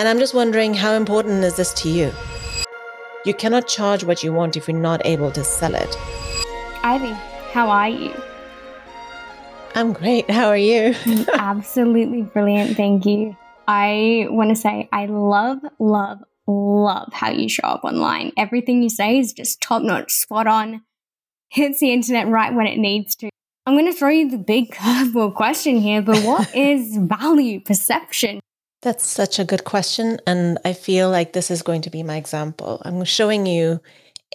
And I'm just wondering how important is this to you? You cannot charge what you want if you're not able to sell it. Ivy, how are you? I'm great. How are you? Absolutely brilliant. Thank you. I want to say I love, love, love how you show up online. Everything you say is just top notch, spot on, hits the internet right when it needs to. I'm going to throw you the big curveball question here, but what is value perception? That's such a good question. And I feel like this is going to be my example. I'm showing you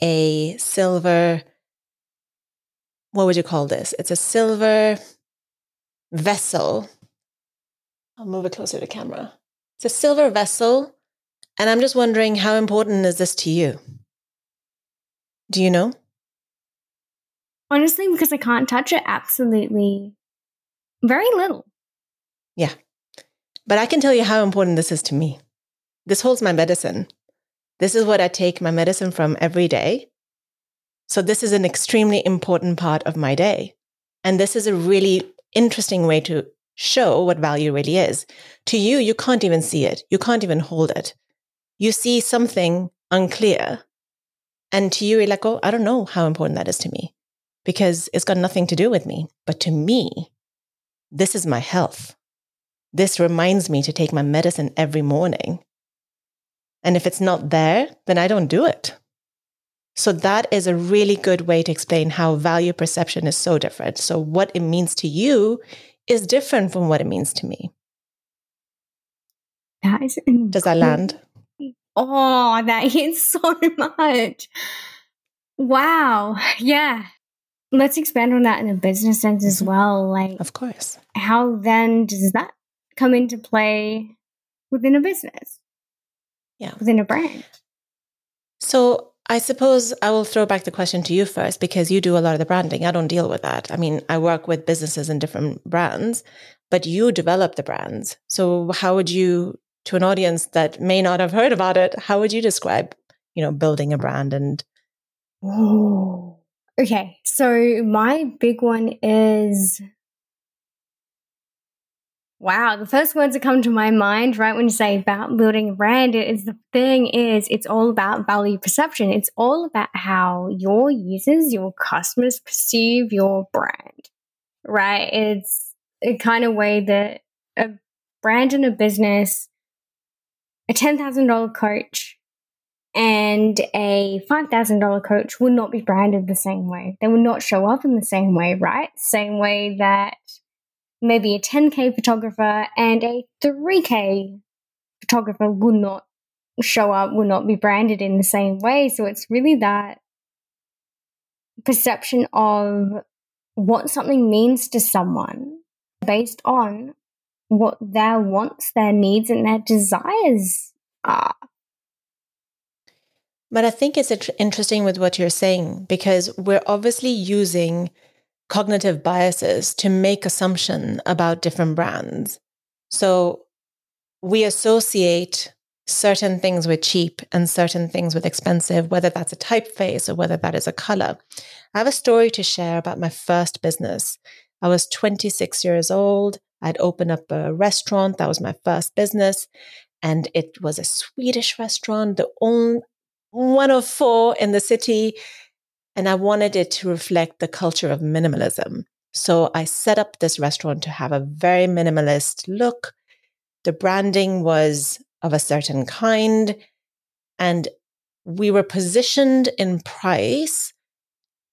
a silver, what would you call this? It's a silver vessel. I'll move it closer to camera. It's a silver vessel. And I'm just wondering how important is this to you? Do you know? Honestly, because I can't touch it, absolutely very little. Yeah. But I can tell you how important this is to me. This holds my medicine. This is what I take my medicine from every day. So, this is an extremely important part of my day. And this is a really interesting way to show what value really is. To you, you can't even see it, you can't even hold it. You see something unclear. And to you, you're like, oh, I don't know how important that is to me because it's got nothing to do with me. But to me, this is my health. This reminds me to take my medicine every morning. And if it's not there, then I don't do it. So that is a really good way to explain how value perception is so different. So what it means to you is different from what it means to me. That is Does that land? Oh, that hits so much. Wow. Yeah. Let's expand on that in a business sense as Mm-hmm. well. Like, Of course. how then does that come into play within a business? Yeah. Within a brand? So I suppose I will throw back the question to you first because you do a lot of the branding. I don't deal with that. I mean, I work with businesses and different brands, but you develop the brands. So how would you, to an audience that may not have heard about it, how would you describe, you know, building a brand and. Okay. So my big one is Wow, the first words that come to my mind, right, when you say about building a brand, is the thing is it's all about value perception. It's all about how your users, your customers perceive your brand, right? It's a kind of way that a brand and a business, a $10,000 coach and a $5,000 coach would not be branded the same way. They would not show up in the same way, right? Same way that maybe a 10K photographer and a 3K photographer would not show up, would not be branded in the same way. So it's really that perception of what something means to someone based on what their wants, their needs, and their desires are. But I think it's interesting with what you're saying because we're obviously using cognitive biases to make assumption about different brands. So we associate certain things with cheap and certain things with expensive, whether that's a typeface or whether that is a color. I have a story to share about my first business. I was 26 years old. I'd opened up a restaurant. That was my first business. And it was a Swedish restaurant, the only one of four in the city. And I wanted it to reflect the culture of minimalism. So I set up this restaurant to have a very minimalist look. The branding was of a certain kind. And we were positioned in price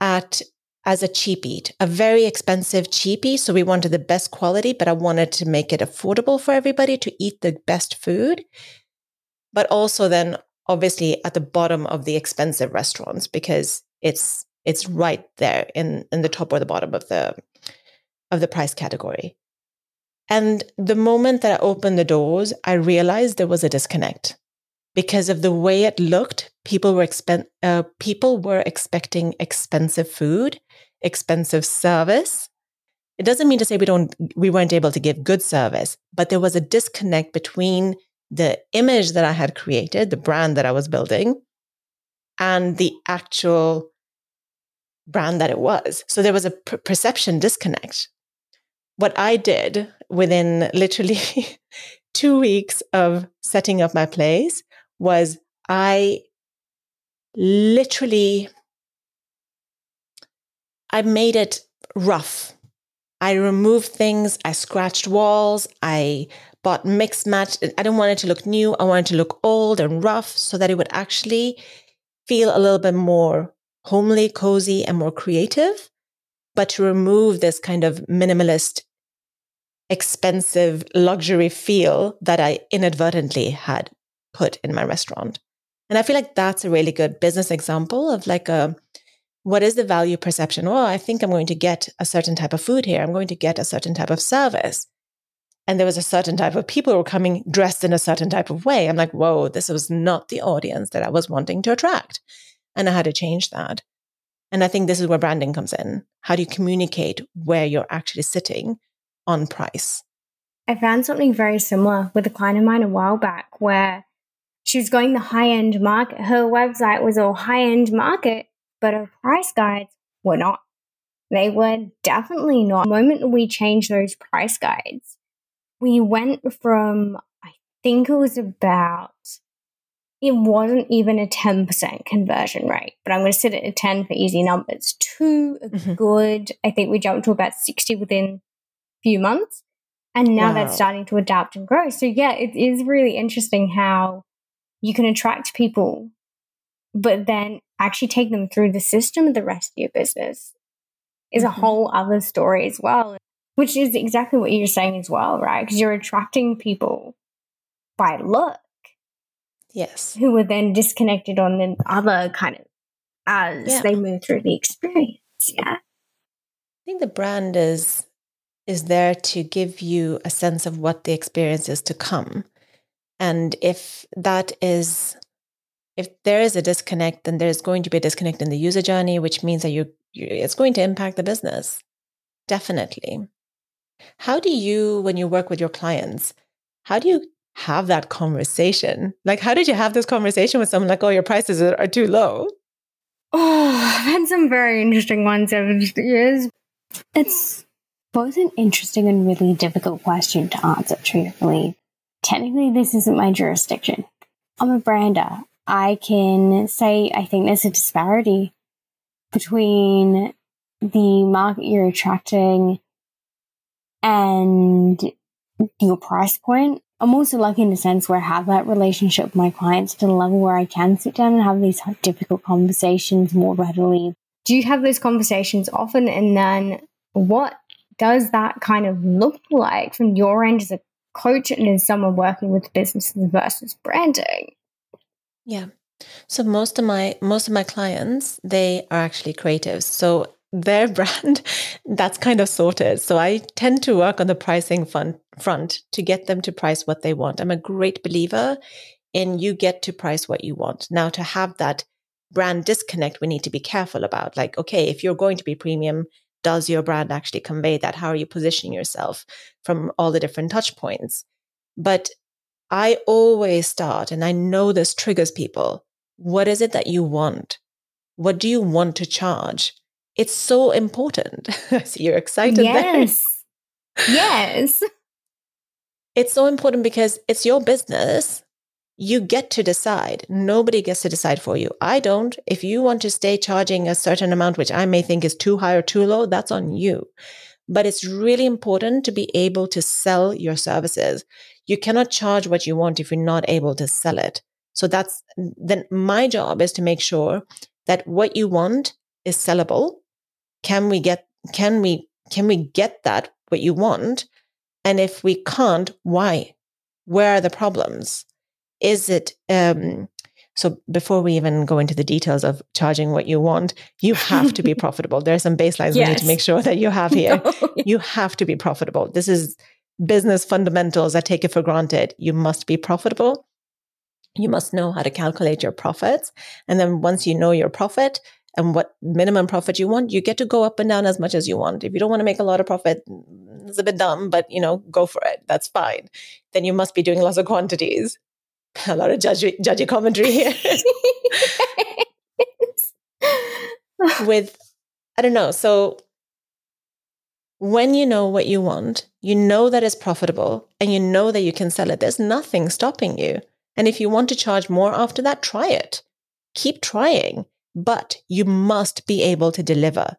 at as a cheap eat, a very expensive cheapie. So we wanted the best quality, but I wanted to make it affordable for everybody to eat the best food. But also then obviously at the bottom of the expensive restaurants because it's it's right there in in the top or the bottom of the of the price category. And the moment that I opened the doors, I realized there was a disconnect because of the way it looked. People were expen- uh, people were expecting expensive food, expensive service. It doesn't mean to say we don't we weren't able to give good service, but there was a disconnect between the image that I had created, the brand that I was building, and the actual brand that it was. So there was a per- perception disconnect. What I did within literally two weeks of setting up my place was I literally I made it rough. I removed things, I scratched walls, I bought mixed match. I didn't want it to look new. I wanted to look old and rough so that it would actually feel a little bit more homely, cozy, and more creative, but to remove this kind of minimalist, expensive luxury feel that I inadvertently had put in my restaurant. And I feel like that's a really good business example of like a what is the value perception? Well, I think I'm going to get a certain type of food here. I'm going to get a certain type of service. And there was a certain type of people who were coming dressed in a certain type of way. I'm like, whoa, this was not the audience that I was wanting to attract. And I had to change that. And I think this is where branding comes in. How do you communicate where you're actually sitting on price? I found something very similar with a client of mine a while back where she was going the high end market. Her website was all high end market, but her price guides were not. They were definitely not. The moment we changed those price guides, we went from, I think it was about, it wasn't even a 10% conversion rate, but I'm going to sit at a 10 for easy numbers, a mm-hmm. good, I think we jumped to about 60 within a few months. And now wow. that's starting to adapt and grow. So yeah, it is really interesting how you can attract people, but then actually take them through the system of the rest of your business is mm-hmm. a whole other story as well, which is exactly what you're saying as well, right? Because you're attracting people by look. Yes. Who were then disconnected on the other kind of as yeah. they move through the experience. Yeah. I think the brand is is there to give you a sense of what the experience is to come. And if that is, if there is a disconnect, then there's going to be a disconnect in the user journey, which means that you, you it's going to impact the business. Definitely. How do you, when you work with your clients, how do you have that conversation? Like, how did you have this conversation with someone like, oh, your prices are, are too low? Oh, I've had some very interesting ones over the years. It's both an interesting and really difficult question to answer, truthfully technically this isn't my jurisdiction. I'm a brander. I can say I think there's a disparity between the market you're attracting and your price point. I'm also lucky in the sense where I have that relationship with my clients to the level where I can sit down and have these difficult conversations more readily. Do you have those conversations often? And then what does that kind of look like from your end as a coach and as someone working with businesses versus branding? Yeah. So most of my most of my clients, they are actually creatives. So their brand that's kind of sorted. So I tend to work on the pricing front front to get them to price what they want. I'm a great believer in you get to price what you want. Now to have that brand disconnect we need to be careful about. Like okay, if you're going to be premium, does your brand actually convey that? How are you positioning yourself from all the different touch points? But I always start, and I know this triggers people. What is it that you want? What do you want to charge? It's so important. See, you're excited. Yes. yes. It's so important because it's your business you get to decide. Nobody gets to decide for you. I don't. If you want to stay charging a certain amount, which I may think is too high or too low, that's on you. But it's really important to be able to sell your services. You cannot charge what you want if you're not able to sell it. So that's then my job is to make sure that what you want is sellable. Can we get, can we, can we get that what you want? And if we can't, why? Where are the problems? is it um, so before we even go into the details of charging what you want, you have to be profitable. There are some baselines yes. we need to make sure that you have here. No. You have to be profitable. This is business fundamentals. I take it for granted. You must be profitable. You must know how to calculate your profits. And then once you know your profit and what minimum profit you want, you get to go up and down as much as you want. If you don't want to make a lot of profit, it's a bit dumb, but you know, go for it. That's fine. Then you must be doing lots of quantities a lot of judgy, judgy commentary here. With, I don't know. So when you know what you want, you know that it's profitable, and you know that you can sell it. There's nothing stopping you. And if you want to charge more after that, try it. Keep trying, but you must be able to deliver.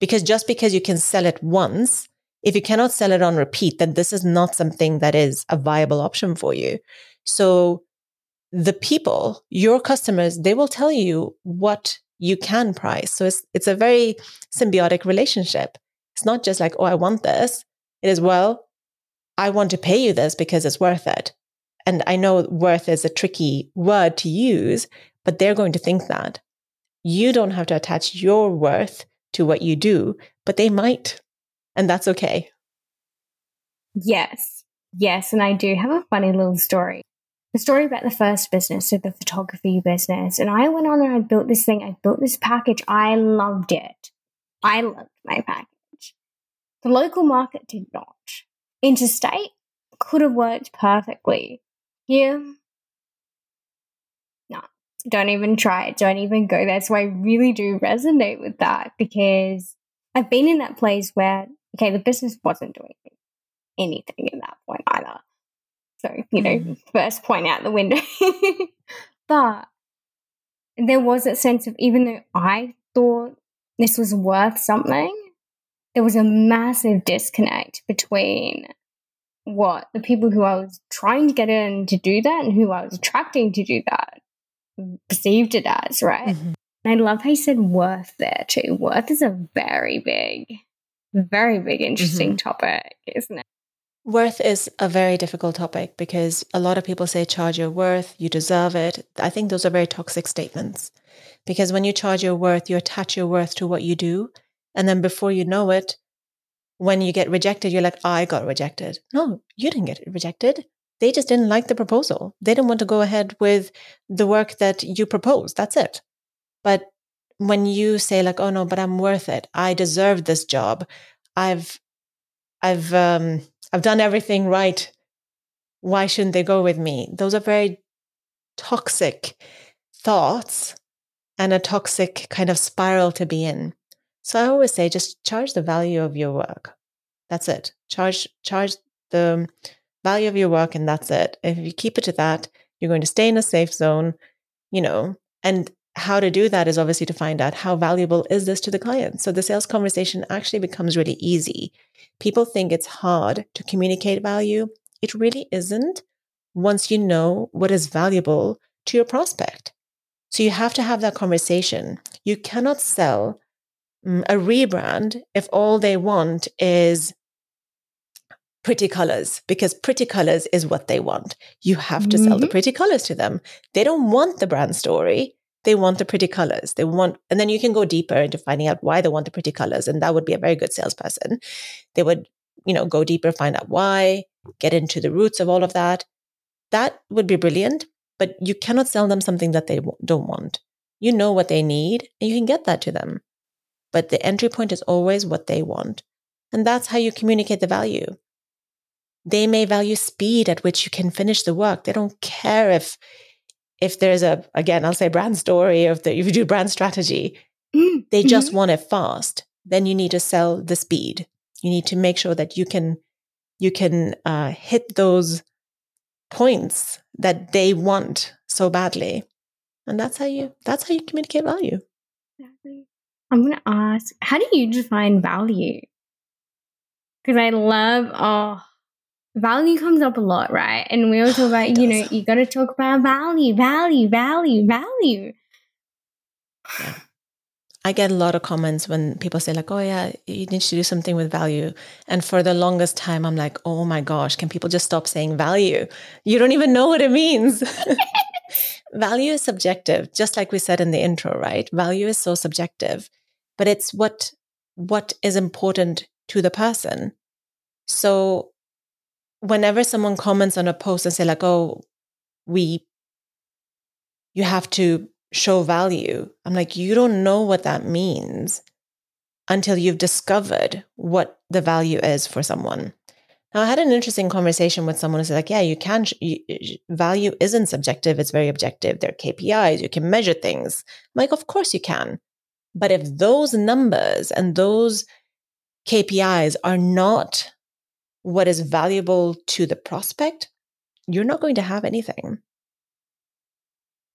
Because just because you can sell it once, if you cannot sell it on repeat, then this is not something that is a viable option for you. So the people, your customers, they will tell you what you can price. So it's, it's a very symbiotic relationship. It's not just like, oh, I want this. It is, well, I want to pay you this because it's worth it. And I know worth is a tricky word to use, but they're going to think that. You don't have to attach your worth to what you do, but they might. And that's okay. Yes. Yes. And I do have a funny little story. The story about the first business, so the photography business. And I went on and I built this thing. I built this package. I loved it. I loved my package. The local market did not. Interstate could have worked perfectly. Here, don't even try it. Don't even go there. So I really do resonate with that because I've been in that place where, okay, the business wasn't doing anything at that point either. So, you know, mm-hmm. first point out the window. but there was a sense of, even though I thought this was worth something, there was a massive disconnect between what the people who I was trying to get in to do that and who I was attracting to do that perceived it as, right? Mm-hmm. And I love how you said worth there too. Worth is a very big, very big, interesting mm-hmm. topic, isn't it? Worth is a very difficult topic because a lot of people say charge your worth, you deserve it. I think those are very toxic statements because when you charge your worth, you attach your worth to what you do. And then before you know it, when you get rejected, you're like, I got rejected. No, you didn't get rejected. They just didn't like the proposal. They didn't want to go ahead with the work that you proposed. That's it. But when you say like, oh no, but I'm worth it. I deserve this job. I've, I've, um, I've done everything right. Why shouldn't they go with me? Those are very toxic thoughts and a toxic kind of spiral to be in. So I always say just charge the value of your work. That's it. Charge charge the value of your work and that's it. If you keep it to that, you're going to stay in a safe zone, you know. And how to do that is obviously to find out how valuable is this to the client. So the sales conversation actually becomes really easy. People think it's hard to communicate value. It really isn't once you know what is valuable to your prospect. So you have to have that conversation. You cannot sell Mm, a rebrand if all they want is pretty colors because pretty colors is what they want. You have to mm-hmm. sell the mm-hmm. pretty colors to them. They don't want the brand story. They want the pretty colors. They want, and then you can go deeper into finding out why they want the pretty colors. And that would be a very good salesperson. They would, you know, go deeper, find out why, get into the roots of all of that. That would be brilliant, but you cannot sell them something that they don't want. You know what they need and you can get that to them but the entry point is always what they want. And that's how you communicate the value. They may value speed at which you can finish the work. They don't care if if there's a again, I'll say brand story or if, the, if you do brand strategy. Mm-hmm. They just want it fast. Then you need to sell the speed. You need to make sure that you can you can uh, hit those points that they want so badly, and that's how you that's how you communicate value. Exactly. I'm going to ask, how do you define value? Because I love, oh, value comes up a lot, right? And we all talk about, you know, you got to talk about value, value, value, value. Yeah. I get a lot of comments when people say, like, oh, yeah, you need to do something with value. And for the longest time, I'm like, oh my gosh, can people just stop saying value? You don't even know what it means. value is subjective, just like we said in the intro, right? Value is so subjective but it's what what is important to the person. So whenever someone comments on a post and say like, "Oh, we you have to show value." I'm like, "You don't know what that means until you've discovered what the value is for someone." Now, I had an interesting conversation with someone who said, like, yeah, you can, you, value isn't subjective, it's very objective. There are KPIs, you can measure things. I'm like, of course you can. But if those numbers and those KPIs are not what is valuable to the prospect, you're not going to have anything.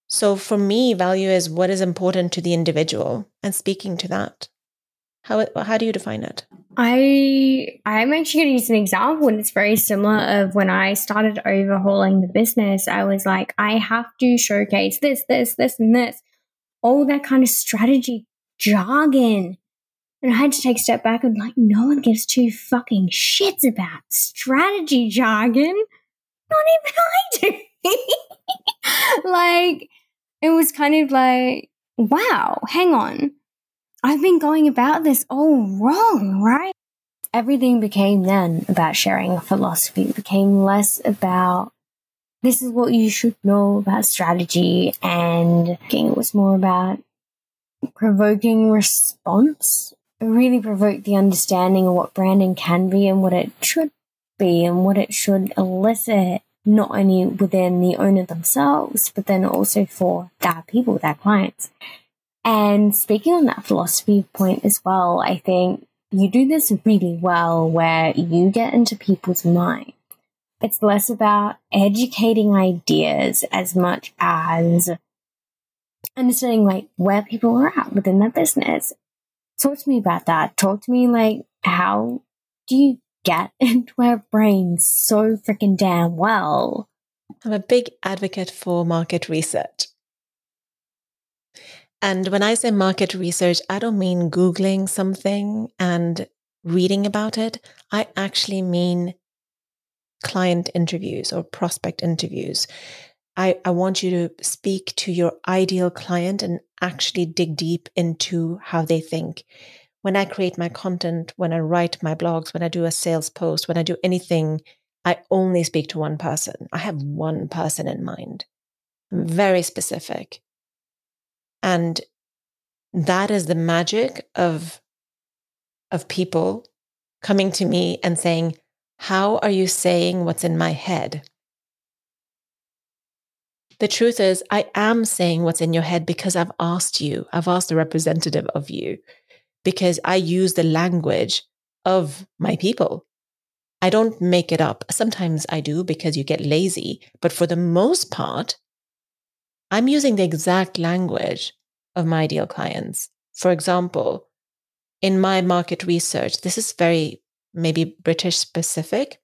So for me, value is what is important to the individual and speaking to that. How, how do you define it? I I'm actually going to use an example, and it's very similar of when I started overhauling the business. I was like, I have to showcase this, this, this, and this, all that kind of strategy jargon. And I had to take a step back and like, no one gives two fucking shits about strategy jargon. Not even I do. like, it was kind of like, wow, hang on. I've been going about this all wrong, right? Everything became then about sharing a philosophy. It became less about this is what you should know about strategy and it was more about provoking response. Really provoked the understanding of what branding can be and what it should be and what it should elicit not only within the owner themselves, but then also for their people, their clients. And speaking on that philosophy point as well, I think you do this really well where you get into people's mind. It's less about educating ideas as much as understanding like where people are at within their business. Talk to me about that. Talk to me like how do you get into our brains so freaking damn well? I'm a big advocate for market research. And when I say market research, I don't mean Googling something and reading about it. I actually mean client interviews or prospect interviews. I, I want you to speak to your ideal client and actually dig deep into how they think. When I create my content, when I write my blogs, when I do a sales post, when I do anything, I only speak to one person. I have one person in mind. Very specific. And that is the magic of, of people coming to me and saying, How are you saying what's in my head? The truth is, I am saying what's in your head because I've asked you, I've asked a representative of you, because I use the language of my people. I don't make it up. Sometimes I do because you get lazy, but for the most part, I'm using the exact language of my ideal clients. For example, in my market research, this is very maybe British specific.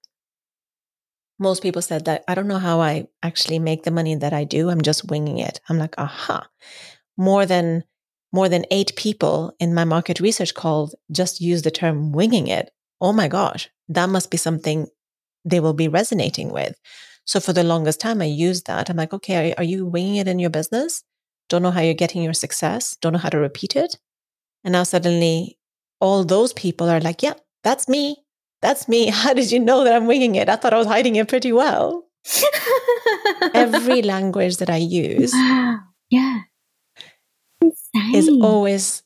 Most people said that I don't know how I actually make the money that I do. I'm just winging it. I'm like, aha. More than more than eight people in my market research called just use the term winging it. Oh my gosh, that must be something they will be resonating with. So for the longest time, I used that. I'm like, okay, are, are you winging it in your business? don't know how you're getting your success, don't know how to repeat it. And now suddenly all those people are like, yeah, that's me. That's me. How did you know that I'm winging it? I thought I was hiding it pretty well. Every language that I use. Yeah. Insane. Is always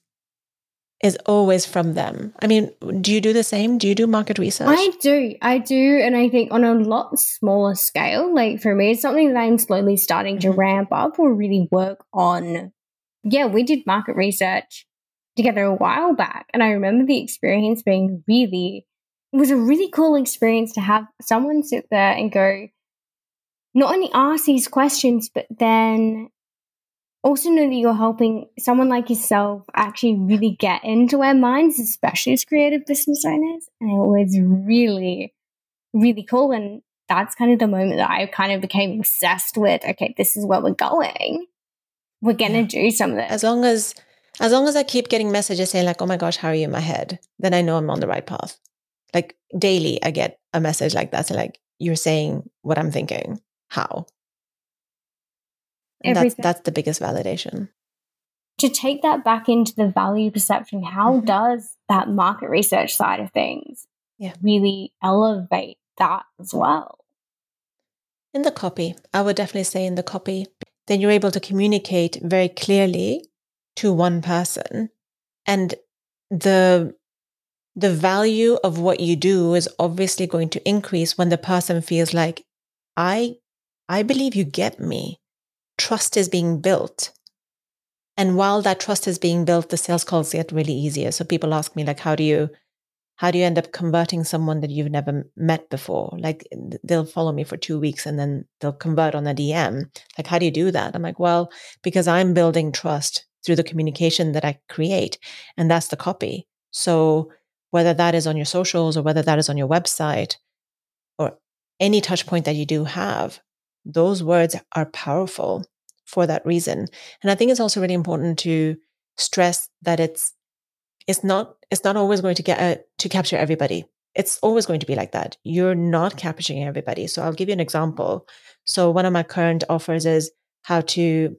is always from them. I mean, do you do the same? Do you do market research? I do. I do. And I think on a lot smaller scale, like for me, it's something that I'm slowly starting to mm-hmm. ramp up or really work on. Yeah, we did market research together a while back. And I remember the experience being really, was a really cool experience to have someone sit there and go, not only ask these questions, but then also know that you're helping someone like yourself actually really get into our minds, especially as creative business owners. And it was really, really cool. And that's kind of the moment that I kind of became obsessed with. Okay, this is where we're going. We're gonna yeah. do some of this. As long as as long as I keep getting messages saying like, oh my gosh, how are you in my head? Then I know I'm on the right path. Like daily I get a message like that. So like you're saying what I'm thinking. How? That's, that's the biggest validation. To take that back into the value perception, how mm-hmm. does that market research side of things yeah. really elevate that as well? In the copy, I would definitely say in the copy, then you're able to communicate very clearly to one person. And the the value of what you do is obviously going to increase when the person feels like I I believe you get me trust is being built. And while that trust is being built, the sales calls get really easier. So people ask me like, how do you, How do you end up converting someone that you've never met before? Like they'll follow me for two weeks and then they'll convert on a DM. Like, how do you do that? I'm like, well, because I'm building trust through the communication that I create. And that's the copy. So whether that is on your socials or whether that is on your website or any touch point that you do have, those words are powerful for that reason. And I think it's also really important to stress that it's it's not it's not always going to get uh, to capture everybody. It's always going to be like that. You're not capturing everybody. So I'll give you an example. So one of my current offers is how to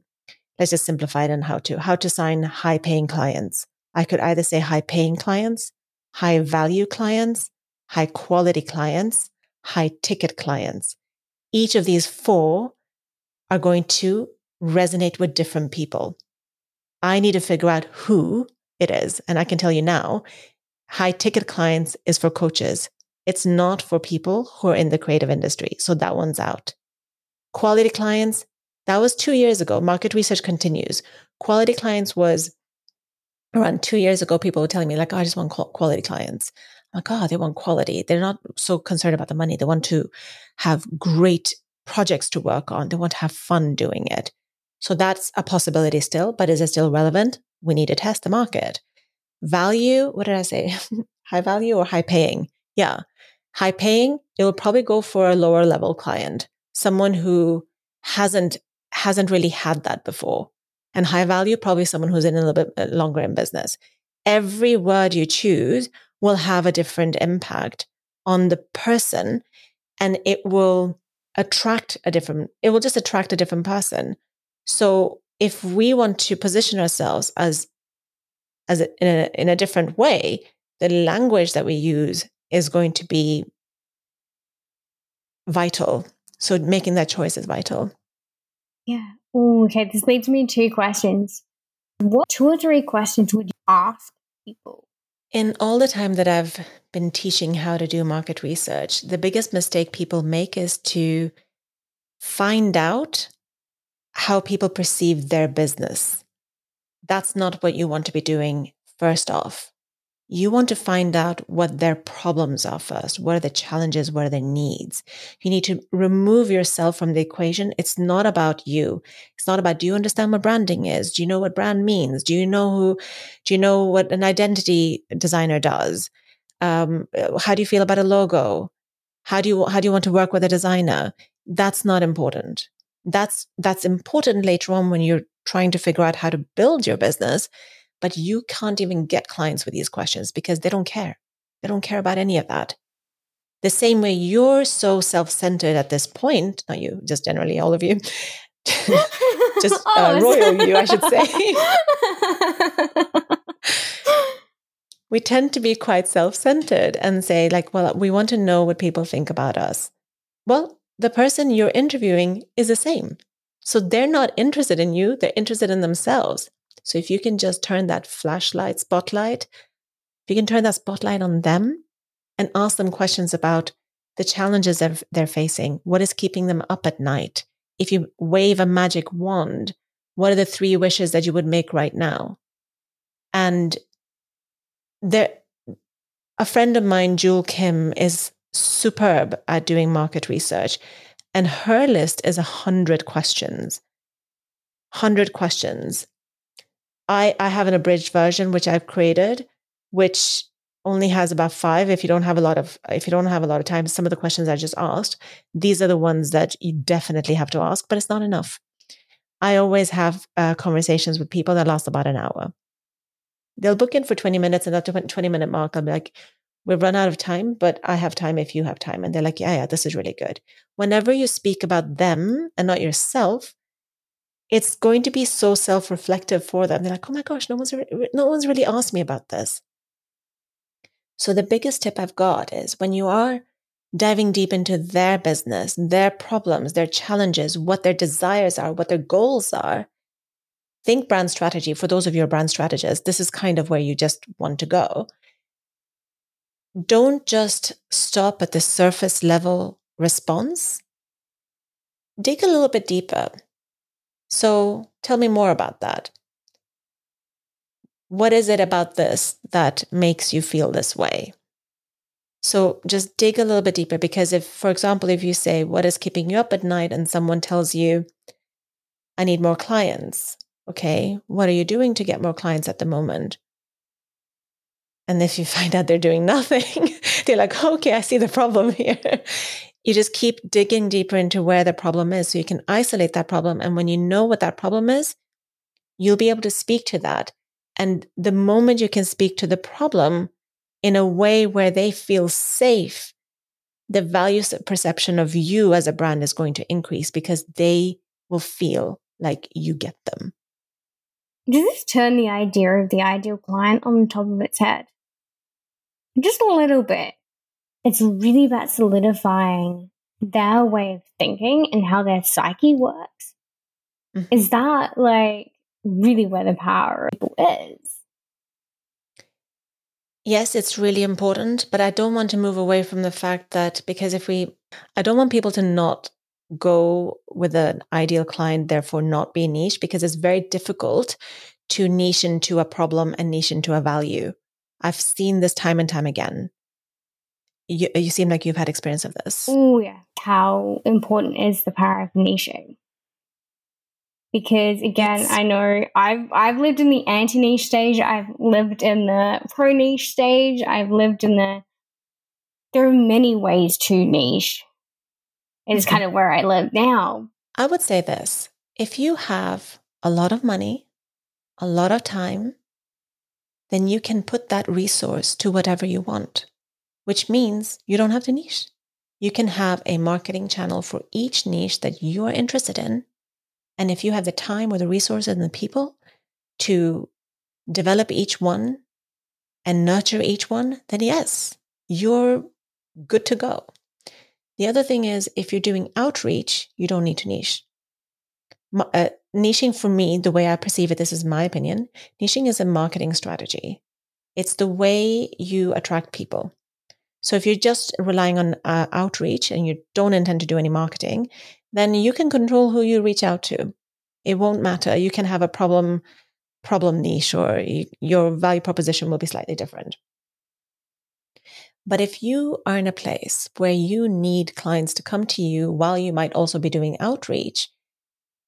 let's just simplify it and how to how to sign high paying clients. I could either say high paying clients, high value clients, high quality clients, high ticket clients. Each of these four are going to resonate with different people. I need to figure out who it is. And I can tell you now, high ticket clients is for coaches. It's not for people who are in the creative industry. So that one's out. Quality clients, that was two years ago. Market research continues. Quality clients was around two years ago. People were telling me, like, oh, I just want quality clients. I'm like, oh, they want quality. They're not so concerned about the money. They want to have great projects to work on. They want to have fun doing it. So that's a possibility still, but is it still relevant? We need to test the market. Value, what did I say? high value or high paying? Yeah. High paying, it will probably go for a lower level client, someone who hasn't hasn't really had that before. And high value, probably someone who's in a little bit uh, longer in business. Every word you choose will have a different impact on the person and it will attract a different, it will just attract a different person. So if we want to position ourselves as as in, a, in a different way, the language that we use is going to be vital. So making that choice is vital. Yeah. Okay. This leads me to two questions. What two or three questions would you ask people? In all the time that I've been teaching how to do market research, the biggest mistake people make is to find out how people perceive their business. That's not what you want to be doing first off. You want to find out what their problems are first. What are the challenges? What are their needs? You need to remove yourself from the equation. It's not about you. It's not about, do you understand what branding is? Do you know what brand means? Do you know who, do you know what an identity designer does? Um, how do you feel about a logo? How do you, how do you want to work with a designer? That's not important that's that's important later on when you're trying to figure out how to build your business but you can't even get clients with these questions because they don't care they don't care about any of that the same way you're so self-centered at this point not you just generally all of you just uh, oh, royal you i should say we tend to be quite self-centered and say like well we want to know what people think about us well the person you're interviewing is the same. So they're not interested in you, they're interested in themselves. So if you can just turn that flashlight, spotlight, if you can turn that spotlight on them and ask them questions about the challenges that they're facing, what is keeping them up at night? If you wave a magic wand, what are the three wishes that you would make right now? And there, a friend of mine, Jewel Kim, is superb at doing market research. And her list is a hundred questions. Hundred questions. I, I have an abridged version which I've created, which only has about five. If you don't have a lot of if you don't have a lot of time, some of the questions I just asked, these are the ones that you definitely have to ask, but it's not enough. I always have uh, conversations with people that last about an hour. They'll book in for 20 minutes and the 20 minute mark, I'll be like, we've run out of time, but I have time if you have time. And they're like, yeah, yeah, this is really good. Whenever you speak about them and not yourself, it's going to be so self reflective for them. They're like, oh my gosh, no one's, re- no one's really asked me about this. So the biggest tip I've got is when you are diving deep into their business, their problems, their challenges, what their desires are, what their goals are, think brand strategy. For those of you are brand strategists, this is kind of where you just want to go don't just stop at the surface level response. Dig a little bit deeper. So tell me more about that. What is it about this that makes you feel this way? So just dig a little bit deeper because if, for example, if you say, What is keeping you up at night? and someone tells you, I need more clients. Okay, what are you doing to get more clients at the moment? And if you find out they're doing nothing, they're like, okay, I see the problem here. You just keep digging deeper into where the problem is so you can isolate that problem. And when you know what that problem is, you'll be able to speak to that. And the moment you can speak to the problem in a way where they feel safe, the value perception of you as a brand is going to increase because they will feel like you get them. This turn the idea of the ideal client on top of its head? Just a little bit. It's really about solidifying their way of thinking and how their psyche works. Mm-hmm. Is that like really where the power is? Yes, it's really important, but I don't want to move away from the fact that because if we, I don't want people to not go with an ideal client, therefore not be niche, because it's very difficult to niche into a problem and niche into a value. I've seen this time and time again. You, you seem like you've had experience of this. Oh, yeah. How important is the power of niching? Because again, yes. I know I've I've lived in the anti niche stage. I've lived in the pro niche stage. I've lived in the. There are many ways to niche. It's mm-hmm. kind of where I live now. I would say this: if you have a lot of money, a lot of time, then you can put that resource to whatever you want, which means you don't have to niche. You can have a marketing channel for each niche that you are interested in. And if you have the time or the resources and the people to develop each one and nurture each one, then yes, you're good to go. The other thing is, if you're doing outreach, you don't need to niche. Uh, niching for me, the way I perceive it, this is my opinion, niching is a marketing strategy. It's the way you attract people. So if you're just relying on uh, outreach and you don't intend to do any marketing, then you can control who you reach out to. It won't matter. You can have a problem problem niche or you, your value proposition will be slightly different. But if you are in a place where you need clients to come to you while you might also be doing outreach,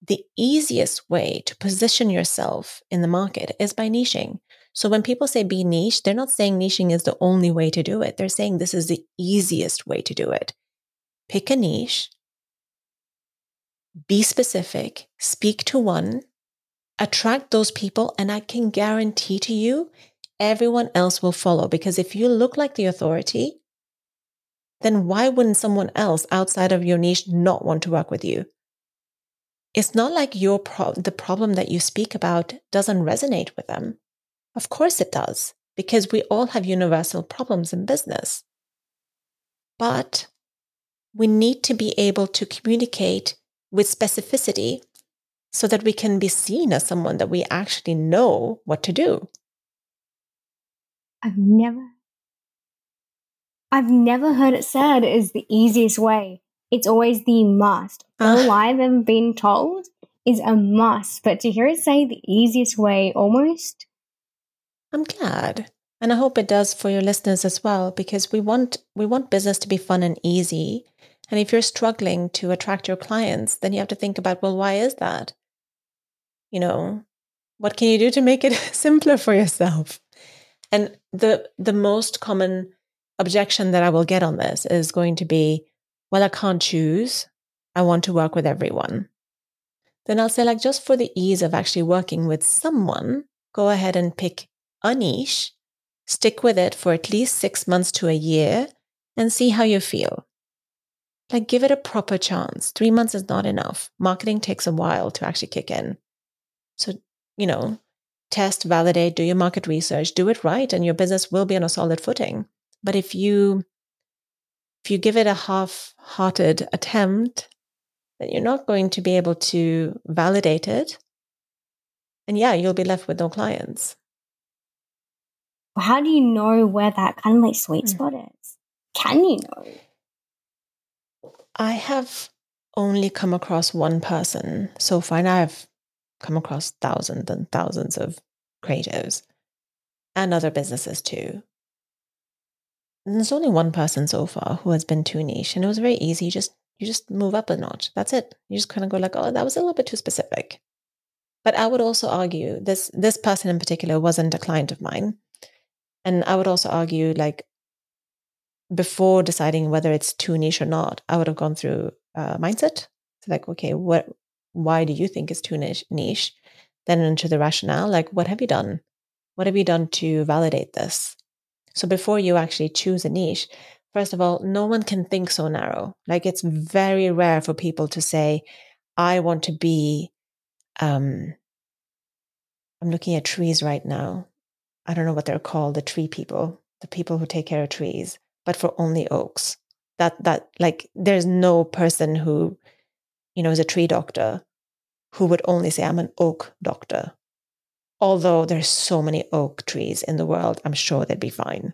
the easiest way to position yourself in the market is by niching. So when people say be niche, they're not saying niching is the only way to do it. They're saying this is the easiest way to do it. Pick a niche, be specific, speak to one, attract those people, and I can guarantee to you, everyone else will follow. Because if you look like the authority, then why wouldn't someone else outside of your niche not want to work with you? it's not like your pro- the problem that you speak about doesn't resonate with them. Of course it does, because we all have universal problems in business. But we need to be able to communicate with specificity so that we can be seen as someone that we actually know what to do. I've never I've never heard it said is the easiest way it's always the must. All ah. I've ever been told is a must, but to hear it say the easiest way almost. I'm glad. And I hope it does for your listeners as well, because we want we want business to be fun and easy. And if you're struggling to attract your clients, then you have to think about, well, why is that? You know, what can you do to make it simpler for yourself? And the the most common objection that I will get on this is going to be, well, I can't choose. I want to work with everyone. Then I'll say, like, just for the ease of actually working with someone, go ahead and pick a niche, stick with it for at least six months to a year, and see how you feel. Like, give it a proper chance. Three months is not enough. Marketing takes a while to actually kick in. So, you know, test, validate, do your market research, do it right, and your business will be on a solid footing. But if you if you give it a half hearted attempt, then you're not going to be able to validate it. And yeah, you'll be left with no clients. How do you know where that kind of like sweet hmm. spot is? Can you know? I have only come across one person so far, and I've come across thousands and thousands of creatives and other businesses too And there's only one person so far who has been too niche, and it was very easy. You just you just move up a notch. That's it. You just kind of go like, oh, that was a little bit too specific. But I would also argue this this person in particular wasn't a client of mine, and I would also argue like before deciding whether it's too niche or not, I would have gone through a mindset. So like, okay, what? Why do you think it's too niche? Niche. Then into the rationale, like, what have you done? What have you done to validate this? So before you actually choose a niche, first of all, no one can think so narrow. Like it's very rare for people to say, I want to be, um, I'm looking at trees right now. I don't know what they're called, the tree people, the people who take care of trees, but for only oaks. That, that, like, there's no person who, you know, is a tree doctor who would only say, I'm an oak doctor although there's so many oak trees in the world, I'm sure they'd be fine.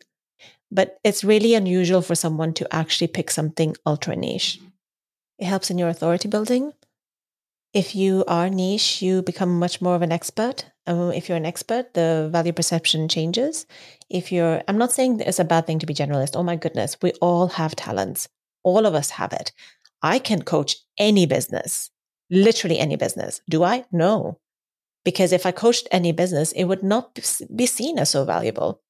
But it's really unusual for someone to actually pick something ultra niche. It helps in your authority building. If you are niche, you become much more of an expert. Um, if you're an expert, the value perception changes. If you're, I'm not saying it's a bad thing to be generalist. Oh my goodness, we all have talents. All of us have it. I can coach any business, literally any business. Do I? No. Because if I coached any business, it would not be seen as so valuable.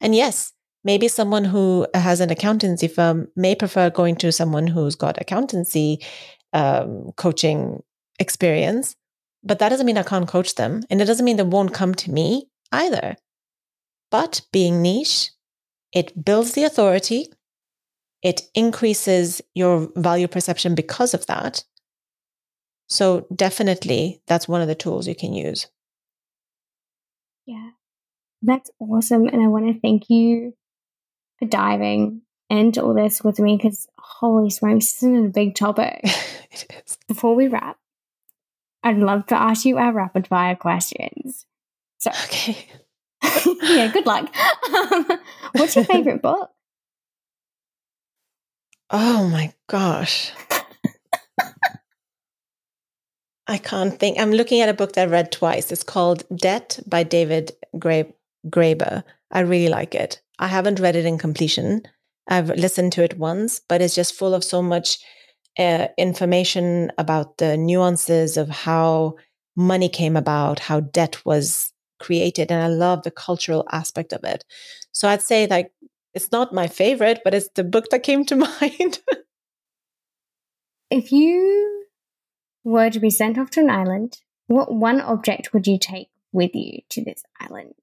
And yes, maybe someone who has an accountancy firm may prefer going to someone who's got accountancy um, coaching experience, but that doesn't mean I can't coach them. And it doesn't mean they won't come to me either. But being niche, it builds the authority, it increases your value perception because of that. So definitely that's one of the tools you can use. Yeah. That's awesome. And I want to thank you for diving into all this with me because holy smokes, this is a big topic. it is. Before we wrap, I'd love to ask you our rapid fire questions. So Okay. yeah, good luck. Um, what's your favorite book? Oh my gosh. I can't think. I'm looking at a book that I read twice. It's called Debt by David Gra- Graeber. I really like it. I haven't read it in completion. I've listened to it once, but it's just full of so much uh, information about the nuances of how money came about, how debt was created, and I love the cultural aspect of it. So I'd say like it's not my favorite, but it's the book that came to mind. if you were to be sent off to an island, what one object would you take with you to this island?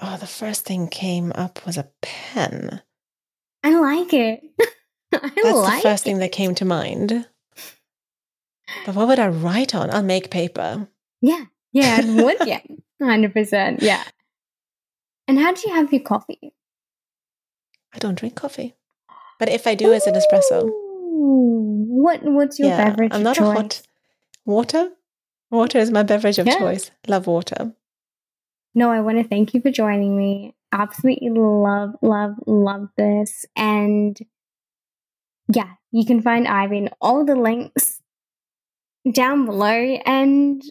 Oh, the first thing came up was a pen. I like it. I That's like the first it. thing that came to mind. But what would I write on? I'll make paper. Yeah, yeah, I would. Yeah, hundred percent. Yeah. And how do you have your coffee? I don't drink coffee, but if I do, it's an espresso. What What's your yeah, beverage? I'm not choice? a hot water. Water is my beverage of Yeah. choice. Love water. No, I want to thank you for joining me. Absolutely love, love, love this. And yeah, you can find Ivy in all the links down below. And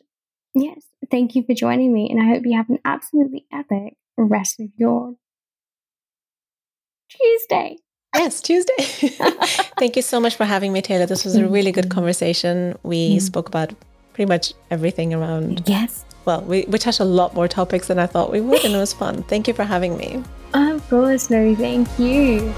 yes, thank you for joining me. And I hope you have an absolutely epic rest of your Tuesday. Yes, Tuesday. Thank you so much for having me, Taylor. This was a really good conversation. We Mm. spoke about pretty much everything around. Yes, Well, we, we touched a lot more topics than I thought we would, and it was fun. Thank you for having me. of course. No, thank you.